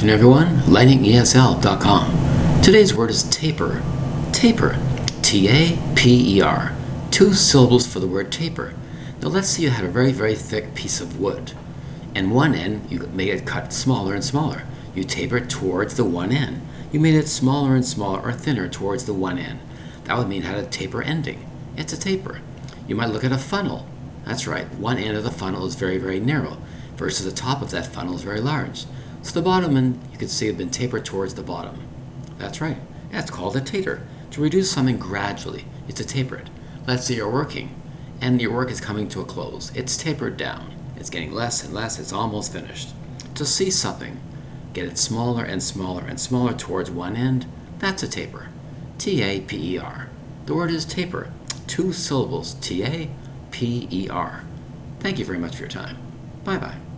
afternoon, everyone. LightningESL.com. Today's word is taper. Taper. T A P E R. Two syllables for the word taper. Now let's say you had a very, very thick piece of wood. And one end, you made it cut smaller and smaller. You taper it towards the one end. You made it smaller and smaller or thinner towards the one end. That would mean it had a taper ending. It's a taper. You might look at a funnel. That's right, one end of the funnel is very, very narrow, versus the top of that funnel is very large. So the bottom end, you could see, have been tapered towards the bottom. That's right. That's called a taper. To reduce something gradually, it's to taper it. Let's say you're working, and your work is coming to a close. It's tapered down. It's getting less and less. It's almost finished. To see something, get it smaller and smaller and smaller towards one end. That's a taper. T A P E R. The word is taper. Two syllables. T A P E R. Thank you very much for your time. Bye bye.